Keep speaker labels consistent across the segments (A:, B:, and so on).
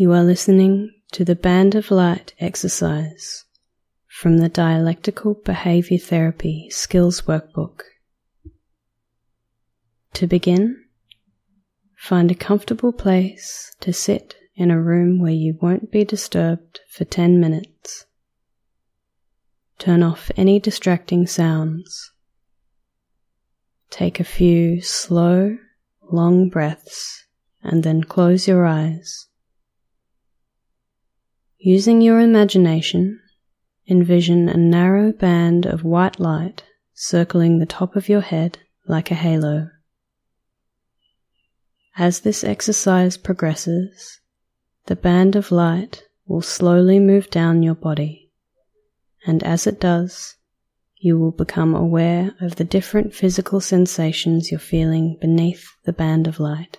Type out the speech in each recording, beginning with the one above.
A: You are listening to the Band of Light exercise from the Dialectical Behavior Therapy Skills Workbook. To begin, find a comfortable place to sit in a room where you won't be disturbed for 10 minutes. Turn off any distracting sounds. Take a few slow, long breaths and then close your eyes. Using your imagination, envision a narrow band of white light circling the top of your head like a halo. As this exercise progresses, the band of light will slowly move down your body, and as it does, you will become aware of the different physical sensations you're feeling beneath the band of light.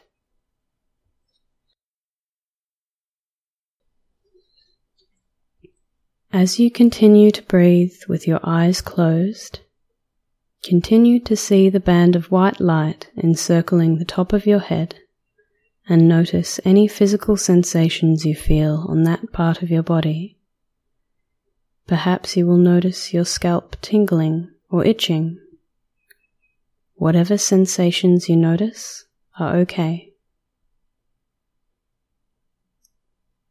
A: As you continue to breathe with your eyes closed, continue to see the band of white light encircling the top of your head and notice any physical sensations you feel on that part of your body. Perhaps you will notice your scalp tingling or itching. Whatever sensations you notice are okay.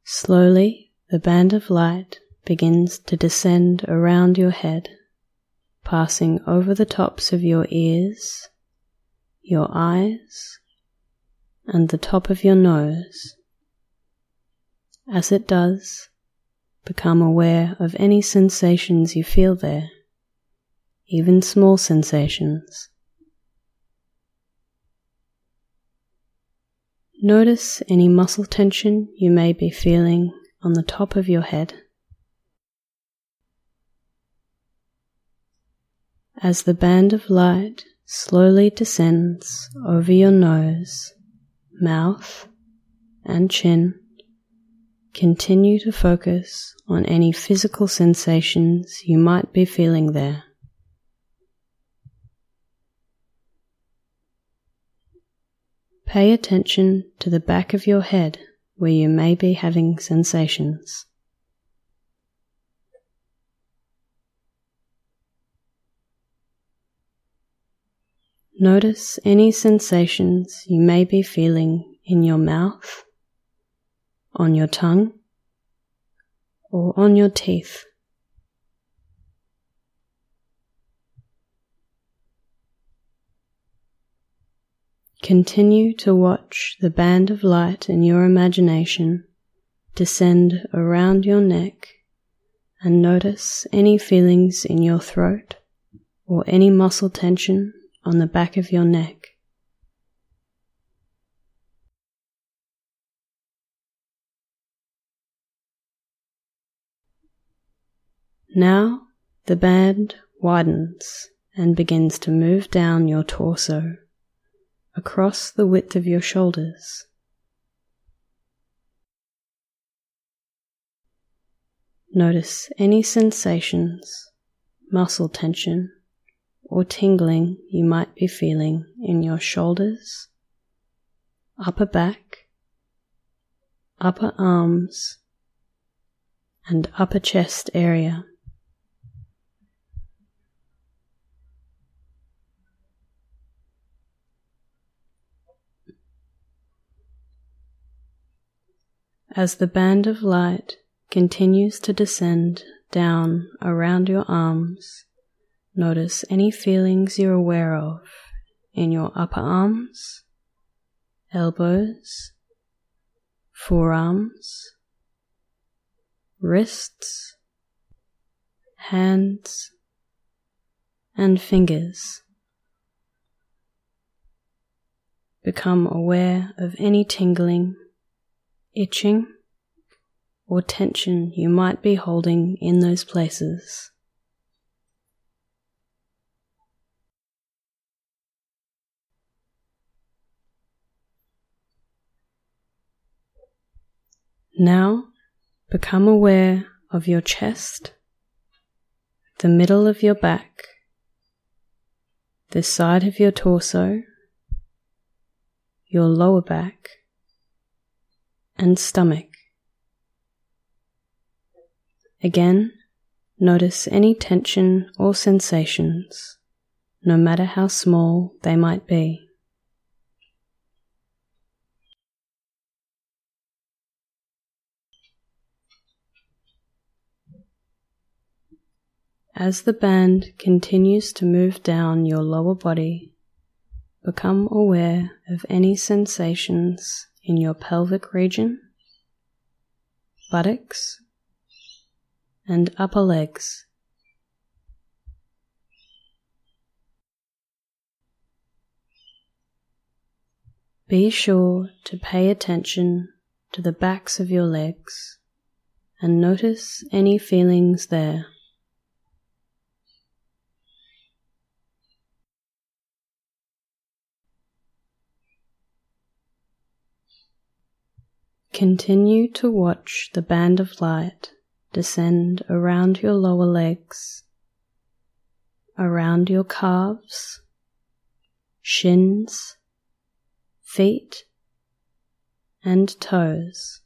A: Slowly, the band of light begins to descend around your head, passing over the tops of your ears, your eyes, and the top of your nose. As it does, become aware of any sensations you feel there, even small sensations. Notice any muscle tension you may be feeling on the top of your head. As the band of light slowly descends over your nose, mouth, and chin, continue to focus on any physical sensations you might be feeling there. Pay attention to the back of your head where you may be having sensations. Notice any sensations you may be feeling in your mouth, on your tongue, or on your teeth. Continue to watch the band of light in your imagination descend around your neck and notice any feelings in your throat or any muscle tension on the back of your neck. Now the band widens and begins to move down your torso across the width of your shoulders. Notice any sensations, muscle tension, or tingling you might be feeling in your shoulders, upper back, upper arms, and upper chest area. As the band of light continues to descend down around your arms, Notice any feelings you're aware of in your upper arms, elbows, forearms, wrists, hands, and fingers. Become aware of any tingling, itching, or tension you might be holding in those places. Now become aware of your chest, the middle of your back, the side of your torso, your lower back, and stomach. Again, notice any tension or sensations, no matter how small they might be. As the band continues to move down your lower body, become aware of any sensations in your pelvic region, buttocks, and upper legs. Be sure to pay attention to the backs of your legs and notice any feelings there. Continue to watch the band of light descend around your lower legs, around your calves, shins, feet, and toes.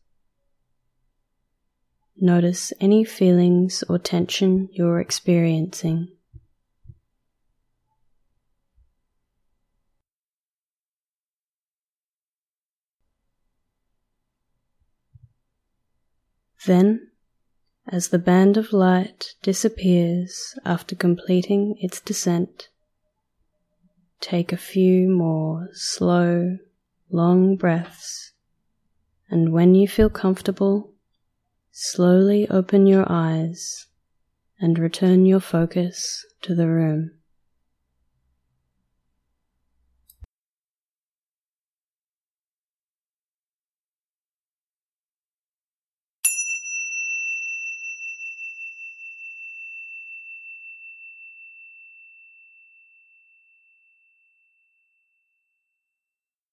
A: Notice any feelings or tension you're experiencing. Then, as the band of light disappears after completing its descent, take a few more slow, long breaths, and when you feel comfortable, slowly open your eyes and return your focus to the room.